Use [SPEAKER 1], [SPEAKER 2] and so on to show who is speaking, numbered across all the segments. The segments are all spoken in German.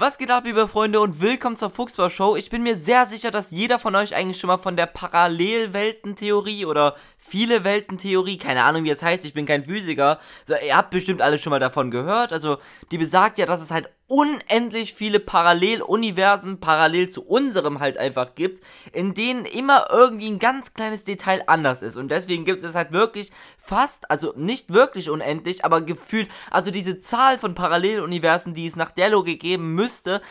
[SPEAKER 1] Was geht ab, liebe Freunde, und willkommen zur Fuchsbau Show. Ich bin mir sehr sicher, dass jeder von euch eigentlich schon mal von der Parallelweltentheorie oder viele Weltentheorie, keine Ahnung, wie es heißt, ich bin kein Physiker. So, ihr habt bestimmt alle schon mal davon gehört. Also, die besagt ja, dass es halt unendlich viele Paralleluniversen parallel zu unserem halt einfach gibt, in denen immer irgendwie ein ganz kleines Detail anders ist. Und deswegen gibt es halt wirklich fast, also nicht wirklich unendlich, aber gefühlt, also diese Zahl von Paralleluniversen, die es nach der Logik geben müsste,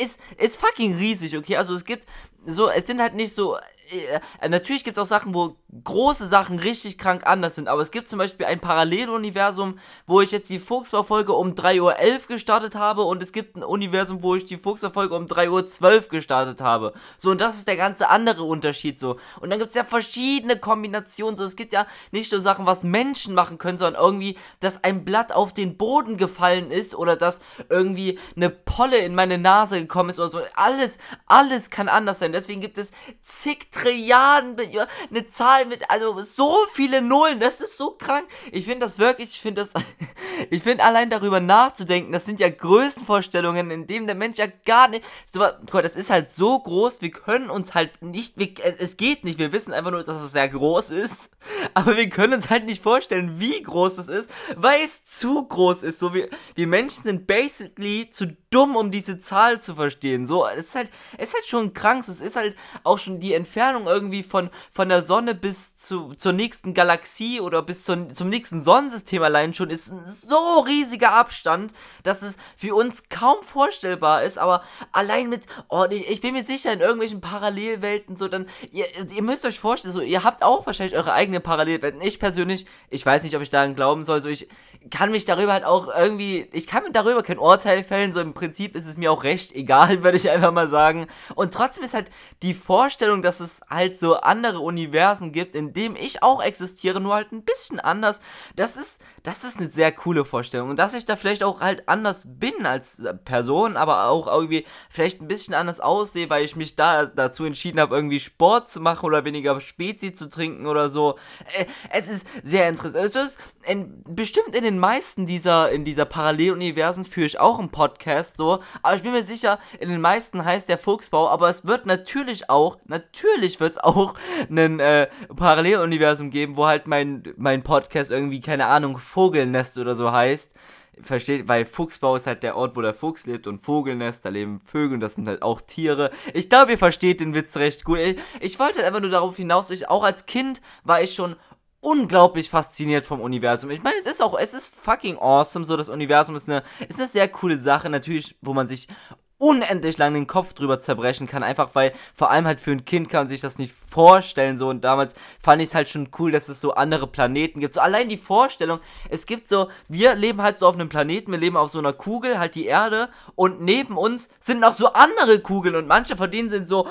[SPEAKER 1] ist, ist fucking riesig, okay? Also es gibt so, es sind halt nicht so. Äh, natürlich gibt es auch Sachen, wo große Sachen richtig krank anders sind, aber es gibt zum Beispiel ein Paralleluniversum, wo ich jetzt die Fuchsbau-Folge um 3.11 Uhr gestartet habe und es gibt ein Universum, wo ich die Fuchsbau-Folge um 3.12 Uhr gestartet habe. So, und das ist der ganze andere Unterschied so. Und dann gibt es ja verschiedene Kombinationen. So, es gibt ja nicht nur Sachen, was Menschen machen können, sondern irgendwie, dass ein Blatt auf den Boden gefallen ist oder dass irgendwie eine Polle in meine Nase gekommen ist oder so. Alles, alles kann anders sein. Deswegen gibt es zig Trilliarden, eine Zahl mit, also so viele Nullen. Das ist so krank. Ich finde das wirklich, ich finde das, ich finde allein darüber nachzudenken, das sind ja Größenvorstellungen, in denen der Mensch ja gar nicht, so, das ist halt so groß, wir können uns halt nicht, wir, es geht nicht, wir wissen einfach nur, dass es sehr groß ist, aber wir können uns halt nicht vorstellen, wie groß das ist, weil es zu groß ist. So, wir, wir Menschen sind basically zu dumm, um diese Zahl zu verstehen. So, es ist halt, es ist halt schon krank. Es ist halt auch schon die Entfernung irgendwie von, von der Sonne bis zu, zur nächsten Galaxie oder bis zur, zum nächsten Sonnensystem allein schon ist ein so riesiger Abstand, dass es für uns kaum vorstellbar ist. Aber allein mit, oh, ich, ich bin mir sicher, in irgendwelchen Parallelwelten, so dann, ihr, ihr müsst euch vorstellen, so, ihr habt auch wahrscheinlich eure eigenen Parallelwelten. Ich persönlich, ich weiß nicht, ob ich daran glauben soll, so ich kann mich darüber halt auch irgendwie, ich kann mir darüber kein Urteil fällen, so im Prinzip ist es mir auch recht egal, würde ich einfach mal sagen. Und trotzdem ist halt die Vorstellung, dass es halt so andere Universen gibt, in dem ich auch existiere, nur halt ein bisschen anders. Das ist, das ist eine sehr coole Vorstellung. Und dass ich da vielleicht auch halt anders bin als Person, aber auch irgendwie vielleicht ein bisschen anders aussehe, weil ich mich da dazu entschieden habe, irgendwie Sport zu machen oder weniger Spezi zu trinken oder so. Äh, es ist sehr interessant. Es ist in, bestimmt in den meisten dieser, in dieser Paralleluniversen führe ich auch einen Podcast so, aber ich bin mir sicher, in den meisten heißt der Fuchsbau, aber es wird natürlich auch, natürlich wird es auch ein äh, Paralleluniversum geben, wo halt mein, mein Podcast irgendwie, keine Ahnung, Vogelnest oder so heißt. Versteht, weil Fuchsbau ist halt der Ort, wo der Fuchs lebt und Vogelnest, da leben Vögel und das sind halt auch Tiere. Ich glaube, ihr versteht den Witz recht gut. Ich, ich wollte halt einfach nur darauf hinaus, ich, auch als Kind war ich schon unglaublich fasziniert vom Universum. Ich meine, es ist auch, es ist fucking awesome. So, das Universum ist eine, ist eine sehr coole Sache, natürlich, wo man sich unendlich lang den Kopf drüber zerbrechen kann, einfach weil vor allem halt für ein Kind kann man sich das nicht vorstellen so und damals fand ich es halt schon cool, dass es so andere Planeten gibt. So allein die Vorstellung, es gibt so, wir leben halt so auf einem Planeten, wir leben auf so einer Kugel, halt die Erde und neben uns sind noch so andere Kugeln und manche von denen sind so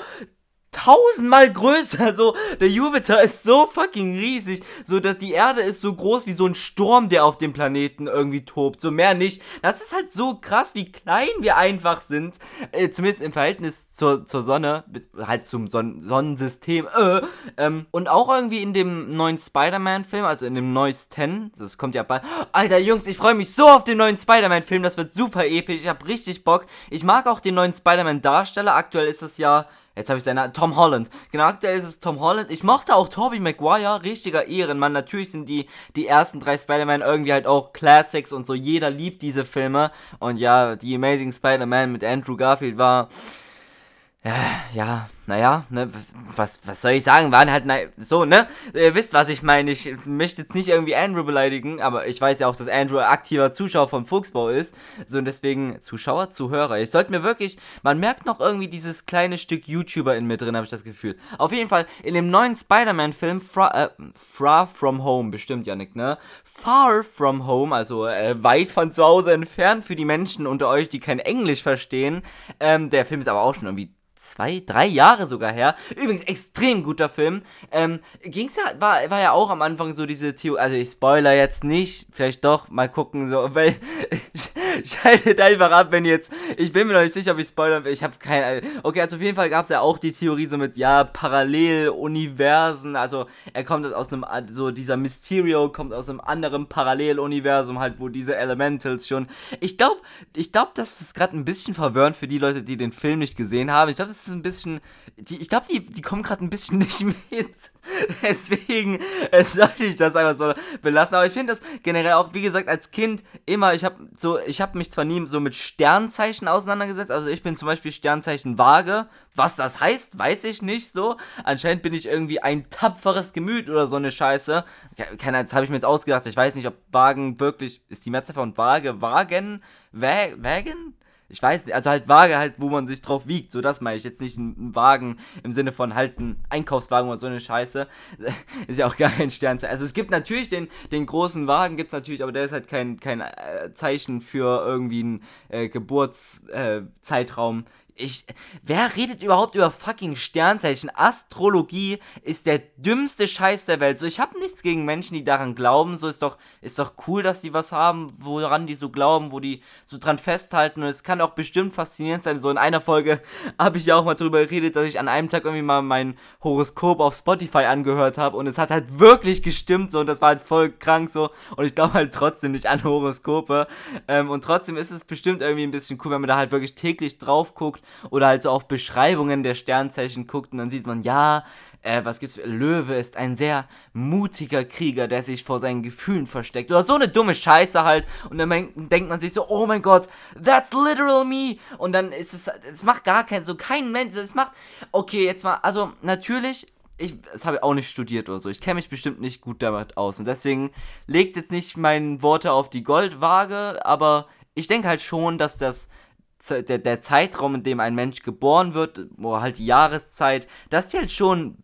[SPEAKER 1] tausendmal größer. So, der Jupiter ist so fucking riesig. So, dass die Erde ist so groß wie so ein Sturm, der auf dem Planeten irgendwie tobt. So mehr nicht. Das ist halt so krass, wie klein wir einfach sind. Äh, zumindest im Verhältnis zur, zur Sonne. Halt zum Son Sonnensystem. Äh, ähm, und auch irgendwie in dem neuen Spider-Man-Film, also in dem neuesten. Das kommt ja bald. Alter, Jungs, ich freue mich so auf den neuen Spider-Man-Film. Das wird super episch. Ich hab richtig Bock. Ich mag auch den neuen Spider-Man-Darsteller. Aktuell ist es ja Jetzt habe ich seinen Tom Holland. Genau, aktuell ist es Tom Holland. Ich mochte auch Tobey Maguire, richtiger Ehrenmann. Natürlich sind die, die ersten drei Spider-Man irgendwie halt auch Classics und so. Jeder liebt diese Filme. Und ja, die Amazing Spider-Man mit Andrew Garfield war ja, ja, naja, ne, was, was soll ich sagen, waren halt, na, so, ne, ihr wisst, was ich meine, ich möchte jetzt nicht irgendwie Andrew beleidigen, aber ich weiß ja auch, dass Andrew aktiver Zuschauer vom Fuchsbau ist, so, und deswegen Zuschauer, Zuhörer, ich sollte mir wirklich, man merkt noch irgendwie dieses kleine Stück YouTuber in mir drin, habe ich das Gefühl. Auf jeden Fall, in dem neuen Spider-Man-Film, Fra, äh, Far From Home, bestimmt, Janik, ne, Far From Home, also äh, weit von zu Hause entfernt für die Menschen unter euch, die kein Englisch verstehen, ähm, der Film ist aber auch schon irgendwie zwei, drei Jahre sogar her. Übrigens, extrem guter Film. Ähm, ging's ja, war, war ja auch am Anfang so diese Theorie, also ich spoiler jetzt nicht, vielleicht doch, mal gucken, so, weil, schaltet einfach ab, wenn jetzt, ich bin mir noch nicht sicher, ob ich spoilern will, ich habe keine, okay, also auf jeden Fall gab's ja auch die Theorie so mit, ja, Paralleluniversen, also er kommt aus einem, so dieser Mysterio kommt aus einem anderen Paralleluniversum halt, wo diese Elementals schon, ich glaube, ich glaube, das ist gerade ein bisschen verwirrend für die Leute, die den Film nicht gesehen haben, ich glaube, das ist ein bisschen, die, ich glaube, die, die kommen gerade ein bisschen nicht mit. Deswegen äh, sollte ich das einfach so belassen. Aber ich finde das generell auch, wie gesagt, als Kind immer, ich habe so, ich mich zwar nie so mit Sternzeichen auseinandergesetzt. Also ich bin zum Beispiel Sternzeichen Waage. Was das heißt, weiß ich nicht so. Anscheinend bin ich irgendwie ein tapferes Gemüt oder so eine Scheiße. Keine Ahnung, das habe ich mir jetzt ausgedacht. Ich weiß nicht, ob Wagen wirklich, ist die Mehrzahl von Waage, Wagen, Wägen? Ich weiß nicht, also halt Waage halt, wo man sich drauf wiegt, so das meine ich jetzt nicht ein Wagen im Sinne von halt ein Einkaufswagen oder so eine Scheiße, ist ja auch gar kein Sternzeichen. Also es gibt natürlich den, den großen Wagen, gibt's natürlich, aber der ist halt kein, kein äh, Zeichen für irgendwie einen äh, Geburtszeitraum. Äh, ich, wer redet überhaupt über fucking Sternzeichen? Astrologie ist der dümmste Scheiß der Welt. So, ich habe nichts gegen Menschen, die daran glauben. So ist doch, ist doch cool, dass die was haben, woran die so glauben, wo die so dran festhalten. Und es kann auch bestimmt faszinierend sein. So in einer Folge habe ich ja auch mal drüber geredet, dass ich an einem Tag irgendwie mal mein Horoskop auf Spotify angehört habe. Und es hat halt wirklich gestimmt. So, und das war halt voll krank so. Und ich glaube halt trotzdem nicht an Horoskope. Ähm, und trotzdem ist es bestimmt irgendwie ein bisschen cool, wenn man da halt wirklich täglich drauf guckt oder halt so auf Beschreibungen der Sternzeichen guckt und dann sieht man, ja, äh, was gibt's für, Löwe ist ein sehr mutiger Krieger, der sich vor seinen Gefühlen versteckt oder so eine dumme Scheiße halt und dann denkt man sich so, oh mein Gott, that's literal me und dann ist es, es macht gar keinen, so kein Mensch, es macht, okay, jetzt mal, also natürlich ich, das habe ich auch nicht studiert oder so. Ich kenne mich bestimmt nicht gut damit aus. Und deswegen legt jetzt nicht meine Worte auf die Goldwaage, aber ich denke halt schon, dass das der, der Zeitraum, in dem ein Mensch geboren wird, oder halt die Jahreszeit, dass sich halt schon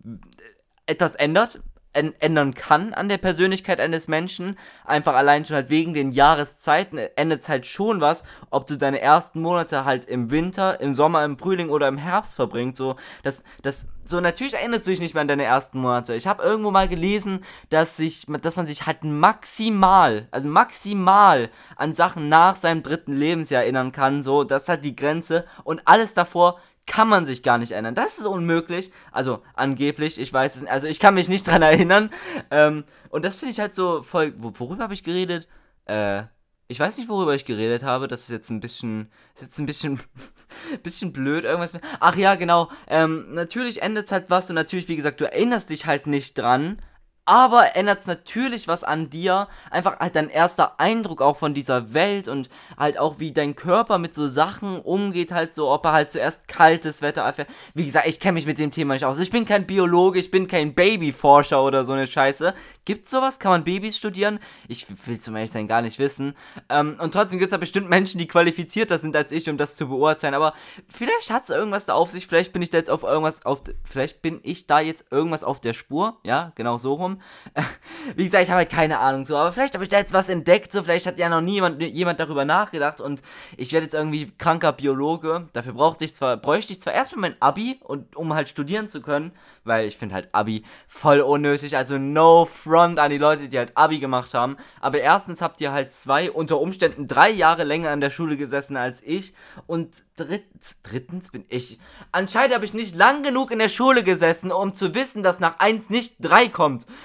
[SPEAKER 1] etwas ändert, ändern kann an der Persönlichkeit eines Menschen. Einfach allein schon halt wegen den Jahreszeiten ändert es halt schon was, ob du deine ersten Monate halt im Winter, im Sommer, im Frühling oder im Herbst verbringst. So, das, das so, natürlich erinnerst du dich nicht mehr an deine ersten Monate. Ich habe irgendwo mal gelesen, dass, sich, dass man sich halt maximal, also maximal an Sachen nach seinem dritten Lebensjahr erinnern kann. So, das ist halt die Grenze. Und alles davor kann man sich gar nicht erinnern. Das ist unmöglich. Also, angeblich, ich weiß es nicht. Also, ich kann mich nicht dran erinnern. Ähm, und das finde ich halt so voll. Worüber habe ich geredet? Äh, ich weiß nicht, worüber ich geredet habe. Das ist jetzt ein bisschen, ist jetzt ein bisschen, bisschen blöd. Irgendwas. Ach ja, genau. Ähm, natürlich endet es halt was und natürlich, wie gesagt, du erinnerst dich halt nicht dran aber ändert es natürlich was an dir. Einfach halt dein erster Eindruck auch von dieser Welt und halt auch wie dein Körper mit so Sachen umgeht, halt so, ob er halt zuerst kaltes Wetter erfährt. Wie gesagt, ich kenne mich mit dem Thema nicht aus. Ich bin kein Biologe, ich bin kein Babyforscher oder so eine Scheiße. Gibt's sowas? Kann man Babys studieren? Ich will zum ehrlich sein gar nicht wissen. Ähm, und trotzdem gibt's da bestimmt Menschen, die qualifizierter sind als ich, um das zu beurteilen. Aber vielleicht hat's irgendwas da auf sich. Vielleicht bin ich da jetzt auf irgendwas auf. Vielleicht bin ich da jetzt irgendwas auf der Spur. Ja, genau so rum. Wie gesagt, ich habe halt keine Ahnung so, aber vielleicht habe ich da jetzt was entdeckt, so vielleicht hat ja noch niemand jemand darüber nachgedacht und ich werde jetzt irgendwie kranker Biologe. Dafür brauchte ich zwar bräuchte ich zwar erstmal mein Abi und um halt studieren zu können, weil ich finde halt Abi voll unnötig, also no front an die Leute, die halt Abi gemacht haben, aber erstens habt ihr halt zwei unter Umständen drei Jahre länger an der Schule gesessen als ich und drittens, drittens bin ich anscheinend habe ich nicht lang genug in der Schule gesessen, um zu wissen, dass nach eins nicht drei kommt.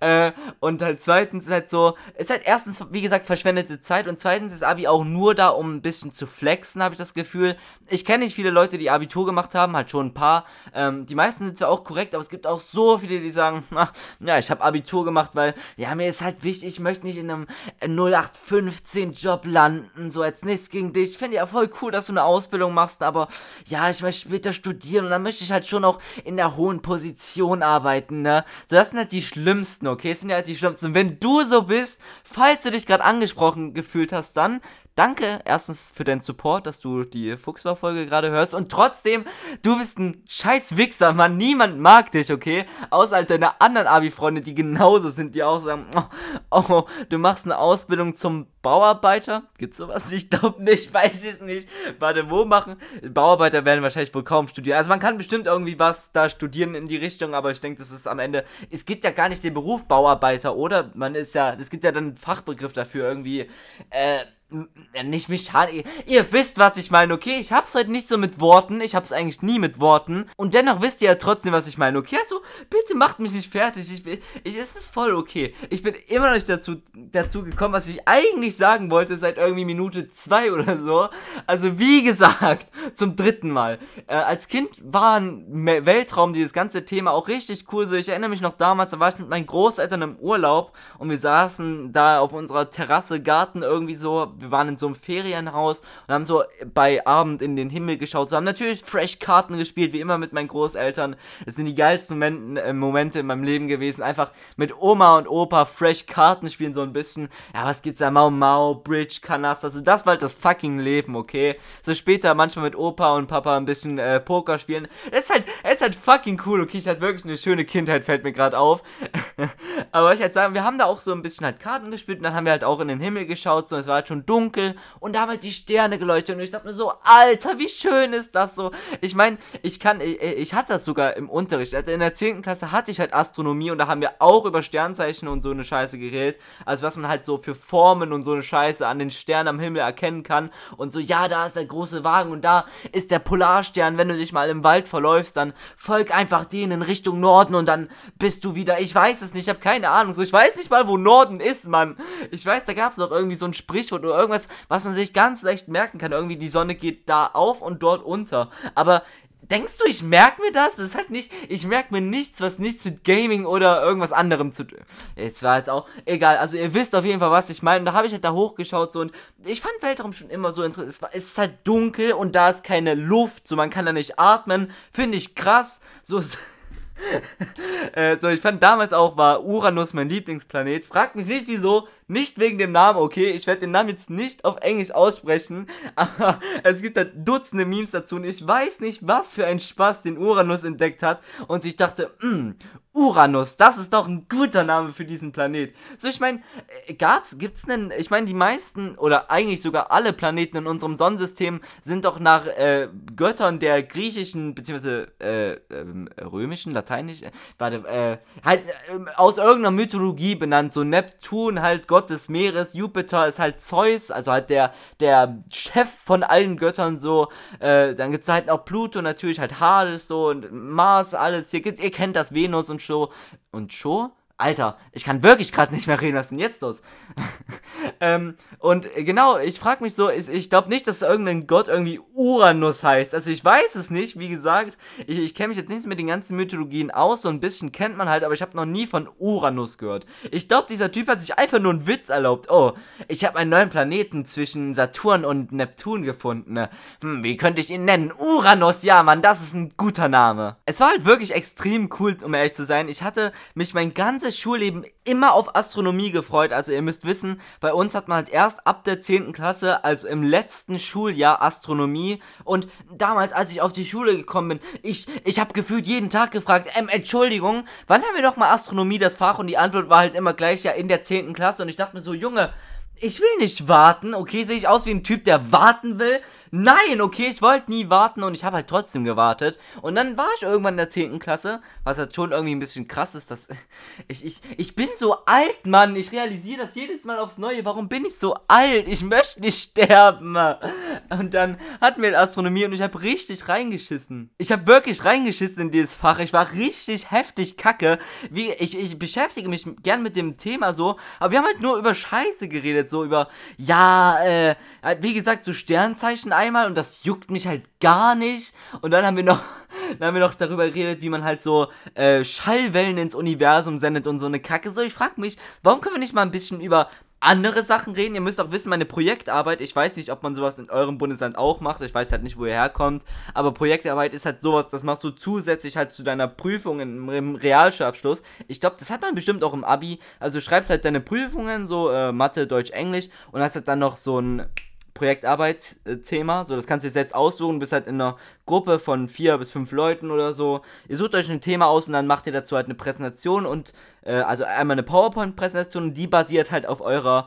[SPEAKER 1] äh, und halt zweitens ist halt so, ist halt erstens, wie gesagt, verschwendete Zeit und zweitens ist Abi auch nur da, um ein bisschen zu flexen, habe ich das Gefühl. Ich kenne nicht viele Leute, die Abitur gemacht haben, halt schon ein paar. Ähm, die meisten sind zwar auch korrekt, aber es gibt auch so viele, die sagen, ach, ja, ich habe Abitur gemacht, weil, ja, mir ist halt wichtig, ich möchte nicht in einem 0815-Job landen, so jetzt nichts gegen dich. Ich fände ja voll cool, dass du eine Ausbildung machst, aber ja, ich möchte später studieren und dann möchte ich halt schon auch in der hohen Position arbeiten, ne? So, das sind halt die schlimmsten, okay? Das sind ja die schlimmsten. Und wenn du so bist, falls du dich gerade angesprochen gefühlt hast, dann danke erstens für deinen Support, dass du die Fuchsbau-Folge gerade hörst und trotzdem, du bist ein scheiß Wichser, Mann. Niemand mag dich, okay? Außer halt deine anderen Abi-Freunde, die genauso sind, die auch sagen, oh, oh, du machst eine Ausbildung zum Bauarbeiter? Gibt's sowas? Ich glaube nicht, weiß es nicht. Warte, wo machen? Bauarbeiter werden wahrscheinlich wohl kaum studieren. Also man kann bestimmt irgendwie was da studieren in die Richtung, aber ich denke, das ist am Ende. Es gibt ja gar nicht den Beruf Bauarbeiter, oder? Man ist ja, es gibt ja dann einen Fachbegriff dafür irgendwie. Äh, nicht Mechaniker. Ihr wisst, was ich meine, okay? Ich hab's heute nicht so mit Worten. Ich hab's eigentlich nie mit Worten. Und dennoch wisst ihr ja trotzdem, was ich meine, okay? Also, bitte macht mich nicht fertig. Ich, ich, es ist voll okay. Ich bin immer noch nicht dazu, dazu gekommen, was ich eigentlich sagen wollte, seit irgendwie Minute zwei oder so. Also, wie gesagt, zum dritten Mal. Äh, als Kind war ein Weltraum, dieses ganze Thema auch richtig cool. So, ich erinnere mich noch damals, da war ich mit meinen Großeltern im Urlaub und wir saßen da auf unserer Terrasse, Garten irgendwie so wir waren in so einem Ferienhaus und haben so bei Abend in den Himmel geschaut. So haben natürlich Fresh-Karten gespielt, wie immer mit meinen Großeltern. Das sind die geilsten Momenten, äh, Momente in meinem Leben gewesen. Einfach mit Oma und Opa Fresh-Karten spielen, so ein bisschen. Ja, was gibt's da? Mau Mau, Bridge, Kanaster. Also das war halt das fucking Leben, okay? So später manchmal mit Opa und Papa ein bisschen äh, Poker spielen. Das ist halt, ist halt fucking cool, okay? Ich hatte wirklich eine schöne Kindheit, fällt mir gerade auf. Aber ich halt sagen, wir haben da auch so ein bisschen halt Karten gespielt und dann haben wir halt auch in den Himmel geschaut. So, es war halt schon dunkel und da haben halt die Sterne geleuchtet und ich dachte mir so, Alter, wie schön ist das so. Ich meine, ich kann, ich, ich hatte das sogar im Unterricht. Also in der 10. Klasse hatte ich halt Astronomie und da haben wir auch über Sternzeichen und so eine Scheiße geredet. Also was man halt so für Formen und so eine Scheiße an den Sternen am Himmel erkennen kann. Und so, ja, da ist der große Wagen und da ist der Polarstern. Wenn du dich mal im Wald verläufst, dann folg einfach denen in Richtung Norden und dann bist du wieder. Ich weiß es nicht, ich habe keine Ahnung. So, ich weiß nicht mal, wo Norden ist, Mann. Ich weiß, da gab es doch irgendwie so ein Sprichwort oder irgendwas, was man sich ganz leicht merken kann. Irgendwie die Sonne geht da auf und dort unter. Aber Denkst du, ich merke mir das? Das ist halt nicht, ich merke mir nichts, was nichts mit Gaming oder irgendwas anderem zu tun. Jetzt war jetzt auch egal. Also ihr wisst auf jeden Fall, was ich meine. Und da habe ich halt da hochgeschaut so und ich fand Weltraum schon immer so interessant. Es, ist halt dunkel und da ist keine Luft, so man kann da nicht atmen. Finde ich krass. So äh, so ich fand damals auch war Uranus mein Lieblingsplanet. Fragt mich nicht wieso. Nicht wegen dem Namen, okay? Ich werde den Namen jetzt nicht auf Englisch aussprechen, aber es gibt da Dutzende Memes dazu und ich weiß nicht, was für ein Spaß den Uranus entdeckt hat und sich dachte, hm, Uranus, das ist doch ein guter Name für diesen Planet. So, ich meine, äh, gab's, gibt's denn, ich meine, die meisten oder eigentlich sogar alle Planeten in unserem Sonnensystem sind doch nach äh, Göttern der griechischen, beziehungsweise äh, äh, römischen, lateinisch, äh, warte, äh, halt aus irgendeiner Mythologie benannt, so Neptun halt Gott Gott des Meeres, Jupiter ist halt Zeus, also halt der, der Chef von allen Göttern so. Äh, dann gibt es halt auch Pluto, natürlich halt Hades so und Mars, alles. Hier gibt's, ihr kennt das Venus und so. Und Show? Alter, ich kann wirklich gerade nicht mehr reden, was ist denn jetzt los? ähm, und genau, ich frage mich so, ich, ich glaube nicht, dass irgendein Gott irgendwie Uranus heißt. Also ich weiß es nicht, wie gesagt, ich, ich kenne mich jetzt nicht mit den ganzen Mythologien aus, so ein bisschen kennt man halt, aber ich habe noch nie von Uranus gehört. Ich glaube, dieser Typ hat sich einfach nur einen Witz erlaubt. Oh, ich habe einen neuen Planeten zwischen Saturn und Neptun gefunden. Ne? Hm, wie könnte ich ihn nennen? Uranus, ja, Mann, das ist ein guter Name. Es war halt wirklich extrem cool, um ehrlich zu sein. Ich hatte mich mein ganzes ganze Schulleben immer auf Astronomie gefreut. Also ihr müsst wissen, bei uns hat man halt erst ab der 10. Klasse, also im letzten Schuljahr Astronomie. Und damals, als ich auf die Schule gekommen bin, ich, ich habe gefühlt jeden Tag gefragt, ähm, Entschuldigung, wann haben wir doch mal Astronomie das Fach? Und die Antwort war halt immer gleich, ja, in der 10. Klasse. Und ich dachte mir so, Junge, ich will nicht warten, okay? Sehe ich aus wie ein Typ, der warten will? Nein, okay, ich wollte nie warten und ich habe halt trotzdem gewartet. Und dann war ich irgendwann in der 10. Klasse, was halt schon irgendwie ein bisschen krass ist, dass ich, ich, ich bin so alt, Mann. Ich realisiere das jedes Mal aufs Neue. Warum bin ich so alt? Ich möchte nicht sterben. Und dann hatten wir Astronomie und ich habe richtig reingeschissen. Ich habe wirklich reingeschissen in dieses Fach. Ich war richtig heftig kacke. Wie, ich, ich beschäftige mich gern mit dem Thema so, aber wir haben halt nur über Scheiße geredet, so über, ja, äh, wie gesagt, so Sternzeichen einmal und das juckt mich halt gar nicht. Und dann haben wir noch, dann haben wir noch darüber geredet, wie man halt so äh, Schallwellen ins Universum sendet und so eine Kacke. So, ich frag mich, warum können wir nicht mal ein bisschen über andere Sachen reden. Ihr müsst auch wissen, meine Projektarbeit, ich weiß nicht, ob man sowas in eurem Bundesland auch macht. Ich weiß halt nicht, wo ihr herkommt. Aber Projektarbeit ist halt sowas, das machst du zusätzlich halt zu deiner Prüfung im, Realschulabschluss. Ich glaube, das hat man bestimmt auch im Abi. Also du schreibst halt deine Prüfungen, so äh, Mathe, Deutsch, Englisch und hast halt dann noch so ein Projektarbeit-Thema. So, das kannst du dir selbst aussuchen. Bist halt in einer Gruppe von vier bis fünf Leuten oder so. Ihr sucht euch ein Thema aus und dann macht ihr dazu halt eine Präsentation und äh, also einmal eine PowerPoint-Präsentation die basiert halt auf eurer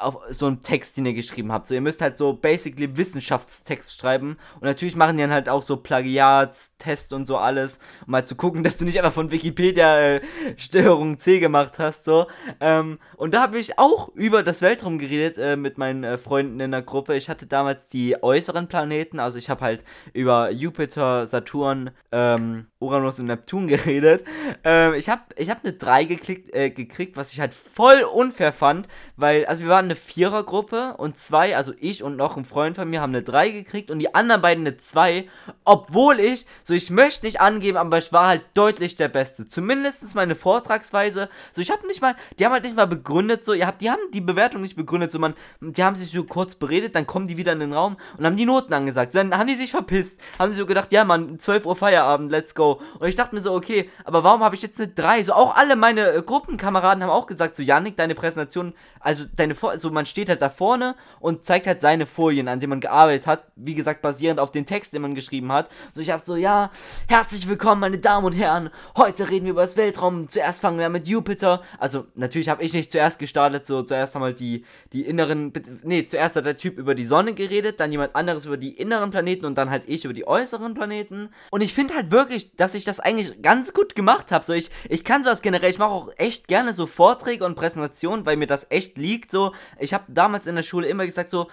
[SPEAKER 1] auf so einem Text, den ihr geschrieben habt. So, ihr müsst halt so basically Wissenschaftstext schreiben. Und natürlich machen die dann halt auch so Plagiatstests und so alles, um halt zu gucken, dass du nicht einfach von Wikipedia äh, Störung C gemacht hast. So. Ähm, und da habe ich auch über das Weltraum geredet äh, mit meinen äh, Freunden in der Gruppe. Ich hatte damals die äußeren Planeten, also ich habe halt über Jupiter, Saturn, ähm, Uranus und Neptun geredet. Ähm, ich habe ich hab eine 3 geklickt, äh, gekriegt, was ich halt voll unfair fand, weil, also wir waren eine Vierergruppe und zwei, also ich und noch ein Freund von mir, haben eine 3 gekriegt und die anderen beiden eine 2, obwohl ich, so ich möchte nicht angeben, aber ich war halt deutlich der Beste. Zumindest meine Vortragsweise, so ich habe nicht mal, die haben halt nicht mal begründet, so, ihr habt, die haben die Bewertung nicht begründet, so man, die haben sich so kurz beredet, dann kommen die wieder in den Raum und haben die Noten angesagt. So, dann haben die sich verpisst, haben sie so gedacht, ja man, 12 Uhr Feierabend, let's go. Und ich dachte mir so, okay, aber warum habe ich jetzt eine 3? So auch alle meine äh, Gruppenkameraden haben auch gesagt, so Janik, deine Präsentation, also deine so man steht halt da vorne und zeigt halt seine Folien, an denen man gearbeitet hat, wie gesagt, basierend auf den Text, den man geschrieben hat. So ich habe so, ja, herzlich willkommen, meine Damen und Herren. Heute reden wir über das Weltraum. Zuerst fangen wir mit Jupiter. Also natürlich habe ich nicht zuerst gestartet, so zuerst haben halt die die inneren nee, zuerst hat der Typ über die Sonne geredet, dann jemand anderes über die inneren Planeten und dann halt ich über die äußeren Planeten. Und ich finde halt wirklich, dass ich das eigentlich ganz gut gemacht habe. So ich ich kann sowas generell, ich mache auch echt gerne so Vorträge und Präsentationen, weil mir das echt liegt so ich habe damals in der Schule immer gesagt, so,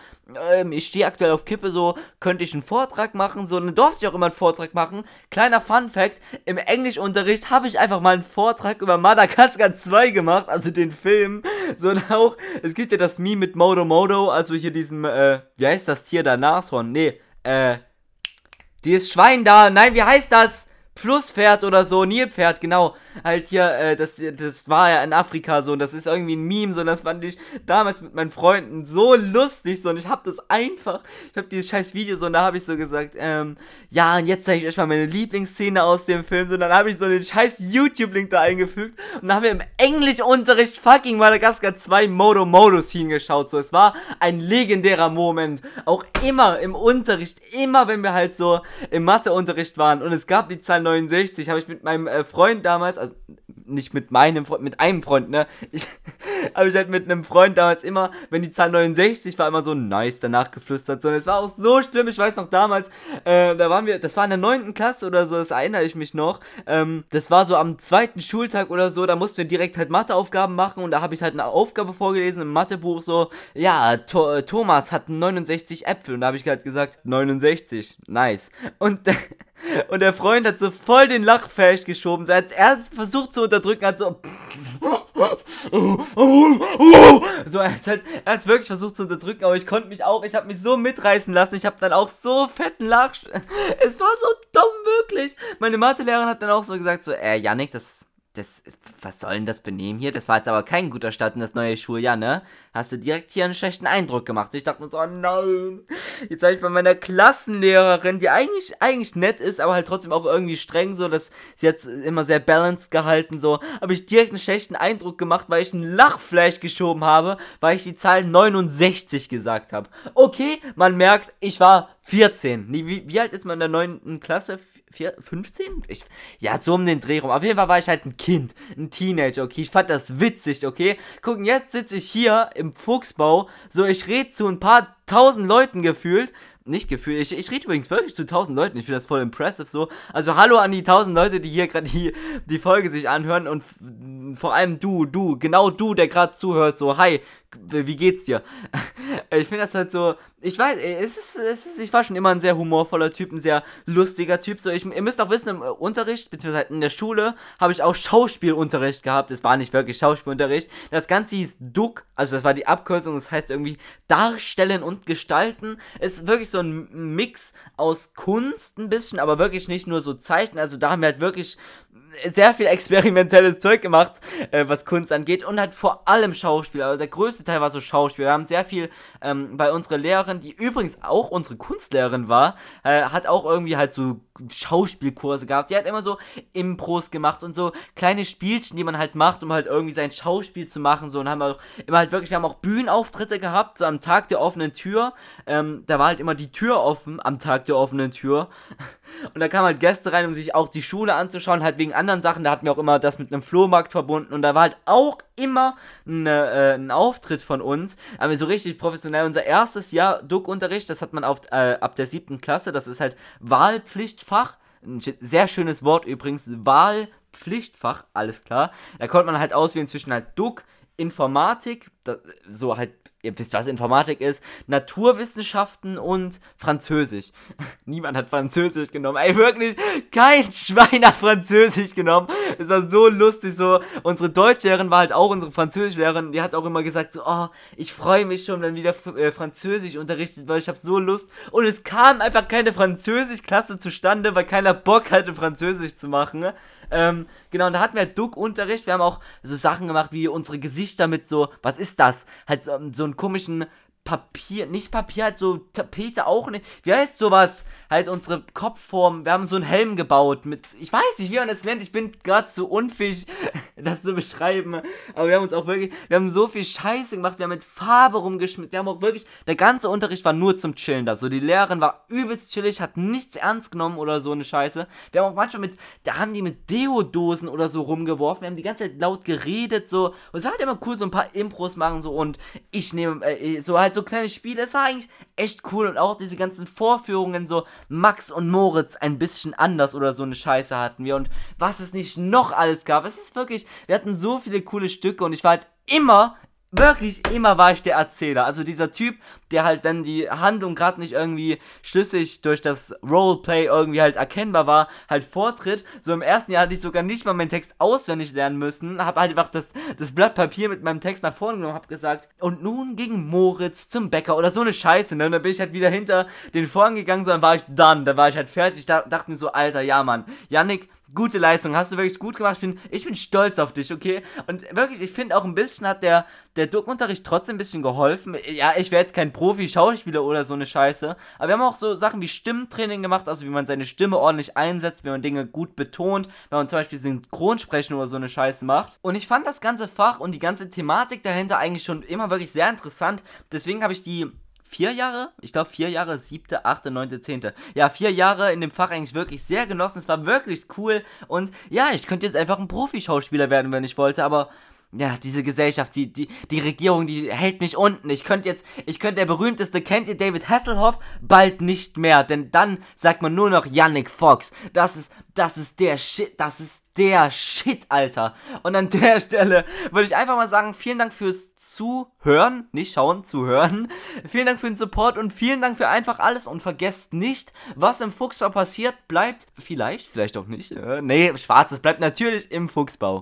[SPEAKER 1] ähm, ich stehe aktuell auf Kippe, so, könnte ich einen Vortrag machen, so, dann durfte ich auch immer einen Vortrag machen. Kleiner Fun Fact, im Englischunterricht habe ich einfach mal einen Vortrag über Madagaskar 2 gemacht, also den Film, so, und auch, es gibt ja das Meme mit Modo Modo, also hier diesem, äh, wie heißt das Tier da, Nashorn, nee, äh, dieses Schwein da, nein, wie heißt das? Flusspferd oder so, Nilpferd, genau. Halt hier, äh, das, das war ja in Afrika so und das ist irgendwie ein Meme so und das fand ich damals mit meinen Freunden so lustig so und ich hab das einfach, ich hab dieses scheiß Video so und da habe ich so gesagt, ähm, ja und jetzt zeige ich euch mal meine Lieblingsszene aus dem Film so und dann habe ich so den scheiß YouTube-Link da eingefügt und dann haben wir im Englischunterricht fucking Madagaskar 2 Modo Modo Scene geschaut so. Es war ein legendärer Moment. Auch immer im Unterricht, immer wenn wir halt so im Matheunterricht waren und es gab die Zahl 69 habe ich mit meinem äh, Freund damals, also nicht mit meinem Freund, mit einem Freund, ne? Ich habe ich halt mit einem Freund damals immer, wenn die Zahl 69 war, immer so nice danach geflüstert. So, und es war auch so schlimm, ich weiß noch damals, äh, da waren wir, das war in der 9. Klasse oder so, das erinnere ich mich noch. Ähm, das war so am zweiten Schultag oder so, da mussten wir direkt halt Matheaufgaben machen und da habe ich halt eine Aufgabe vorgelesen im Mathebuch so, ja, to Thomas hat 69 Äpfel und da habe ich halt gesagt, 69, nice. Und Und der Freund hat so voll den Lachfähig geschoben. So, er hat versucht zu unterdrücken, hat so. So, er hat halt, er hat wirklich versucht zu unterdrücken, aber ich konnte mich auch, ich habe mich so mitreißen lassen. Ich habe dann auch so fetten Lach. Es war so dumm, wirklich. Meine Mathelehrerin hat dann auch so gesagt: So, äh, Yannick, das das, was soll denn das Benehmen hier? Das war jetzt aber kein guter Start in das neue Schuljahr, ne? Hast du direkt hier einen schlechten Eindruck gemacht. Ich dachte mir so, oh nein. Jetzt habe ich bei meiner Klassenlehrerin, die eigentlich, eigentlich nett ist, aber halt trotzdem auch irgendwie streng, so, dass sie jetzt immer sehr balanced gehalten, so, habe ich direkt einen schlechten Eindruck gemacht, weil ich einen Lachfleisch geschoben habe, weil ich die Zahl 69 gesagt habe. Okay, man merkt, ich war 14. Wie, wie alt ist man in der 9. Klasse? 15? Ich, ja, so um den Dreh rum. Auf jeden Fall war ich halt ein Kind, ein Teenager, okay? Ich fand das witzig, okay? Gucken, jetzt sitze ich hier im Fuchsbau, so ich rede zu ein paar tausend Leuten gefühlt. Nicht gefühlt, ich, ich rede übrigens wirklich zu tausend Leuten, ich finde das voll impressive so. Also hallo an die tausend Leute, die hier gerade die, die Folge sich anhören und vor allem du, du, genau du, der gerade zuhört, so, hi, wie geht's dir? Ich finde das halt so, ich weiß, es ist, es ist, ich war schon immer ein sehr humorvoller Typ, ein sehr lustiger Typ. So, ich, ihr müsst auch wissen, im Unterricht, beziehungsweise in der Schule, habe ich auch Schauspielunterricht gehabt. Es war nicht wirklich Schauspielunterricht. Das Ganze hieß Duck, also das war die Abkürzung, das heißt irgendwie Darstellen und Gestalten. Es ist wirklich so ein Mix aus Kunst ein bisschen, aber wirklich nicht nur so Zeichnen. Also da haben wir halt wirklich sehr viel experimentelles Zeug gemacht, äh, was Kunst angeht und halt vor allem Schauspiel. Also der größte Teil war so Schauspiel. Wir haben sehr viel ähm, bei unserer Lehrerin, die übrigens auch unsere Kunstlehrerin war, äh, hat auch irgendwie halt so Schauspielkurse gehabt. Die hat immer so Impros gemacht und so kleine Spielchen, die man halt macht, um halt irgendwie sein Schauspiel zu machen. So und haben auch immer halt wirklich, wir haben auch Bühnenauftritte gehabt, so am Tag der offenen Tür. Ähm, da war halt immer die Tür offen am Tag der offenen Tür. Und da kamen halt Gäste rein, um sich auch die Schule anzuschauen, halt wegen anderen Sachen. Da hatten wir auch immer das mit einem Flohmarkt verbunden. Und da war halt auch immer eine, äh, ein Auftritt von uns. Aber so richtig professionell. Unser erstes Jahr Duck-Unterricht, das hat man auf, äh, ab der siebten Klasse. Das ist halt Wahlpflichtfach. Ein sehr schönes Wort übrigens. Wahlpflichtfach, alles klar. Da konnte man halt auswählen zwischen halt Duck, Informatik, das, so halt ihr wisst, was Informatik ist, Naturwissenschaften und Französisch. Niemand hat Französisch genommen. Ey, wirklich, kein Schwein hat Französisch genommen. Es war so lustig, so. Unsere Deutschlehrerin war halt auch unsere Französischlehrerin, die hat auch immer gesagt, so, oh, ich freue mich schon, wenn wieder äh, Französisch unterrichtet wird, ich habe so Lust. Und es kam einfach keine Französischklasse zustande, weil keiner Bock hatte, Französisch zu machen. Ähm, genau, und da hatten wir Duck-Unterricht. Wir haben auch so Sachen gemacht, wie unsere Gesichter mit so, was ist das? Halt so, so einen komischen Papier, nicht Papier, halt so Tapete auch nicht. Wie heißt sowas? Halt unsere Kopfform. Wir haben so einen Helm gebaut mit, ich weiß nicht, wie man das nennt. Ich bin gerade so unfähig, das zu beschreiben. Aber wir haben uns auch wirklich, wir haben so viel Scheiße gemacht. Wir haben mit Farbe rumgeschmiert. Wir haben auch wirklich, der ganze Unterricht war nur zum Chillen da. So, die Lehrerin war übelst chillig, hat nichts ernst genommen oder so eine Scheiße. Wir haben auch manchmal mit, da haben die mit Deodosen oder so rumgeworfen. Wir haben die ganze Zeit laut geredet, so. Und es war halt immer cool, so ein paar Impros machen, so. Und ich nehme, äh, so halt so kleine Spiele. Es war eigentlich echt cool. Und auch diese ganzen Vorführungen, so Max und Moritz ein bisschen anders oder so eine Scheiße hatten wir. Und was es nicht noch alles gab. Es ist wirklich, wir hatten so viele coole Stücke und ich war halt immer wirklich immer war ich der Erzähler. Also dieser Typ, der halt, wenn die Handlung gerade nicht irgendwie schlüssig durch das Roleplay irgendwie halt erkennbar war, halt vortritt. So im ersten Jahr hatte ich sogar nicht mal meinen Text auswendig lernen müssen. Hab halt einfach das, das Blatt Papier mit meinem Text nach vorne genommen, hab gesagt, und nun ging Moritz zum Bäcker oder so eine Scheiße, ne? Und dann bin ich halt wieder hinter den Vorhang gegangen, so dann war ich dann, dann war ich halt fertig. Ich dachte mir so, Alter, ja Mann, Yannick, gute Leistung, hast du wirklich gut gemacht. Ich bin, ich bin stolz auf dich, okay? Und wirklich, ich finde auch ein bisschen hat der, der Duck-Unterricht trotzdem ein bisschen geholfen. Ja, ich wäre jetzt kein Profi-Schauspieler oder so eine Scheiße. Aber wir haben auch so Sachen wie Stimmtraining gemacht, also wie man seine Stimme ordentlich einsetzt, wie man Dinge gut betont, wenn man zum Beispiel Synchronsprechen oder so eine Scheiße macht. Und ich fand das ganze Fach und die ganze Thematik dahinter eigentlich schon immer wirklich sehr interessant. Deswegen habe ich die vier Jahre, ich glaube vier Jahre, siebte, achte, neunte, zehnte. Ja, vier Jahre in dem Fach eigentlich wirklich sehr genossen. Es war wirklich cool. Und ja, ich könnte jetzt einfach ein Profischauspieler werden, wenn ich wollte, aber ja, diese Gesellschaft, die, die, die Regierung, die hält mich unten. Ich könnte jetzt, ich könnte der berühmteste, kennt ihr David Hasselhoff? Bald nicht mehr, denn dann sagt man nur noch Yannick Fox. Das ist, das ist der Shit, das ist der Shit, Alter. Und an der Stelle würde ich einfach mal sagen, vielen Dank fürs Zuhören, nicht schauen, zuhören. Vielen Dank für den Support und vielen Dank für einfach alles und vergesst nicht, was im Fuchsbau passiert, bleibt vielleicht, vielleicht auch nicht. Äh, nee, schwarz, es bleibt natürlich im Fuchsbau.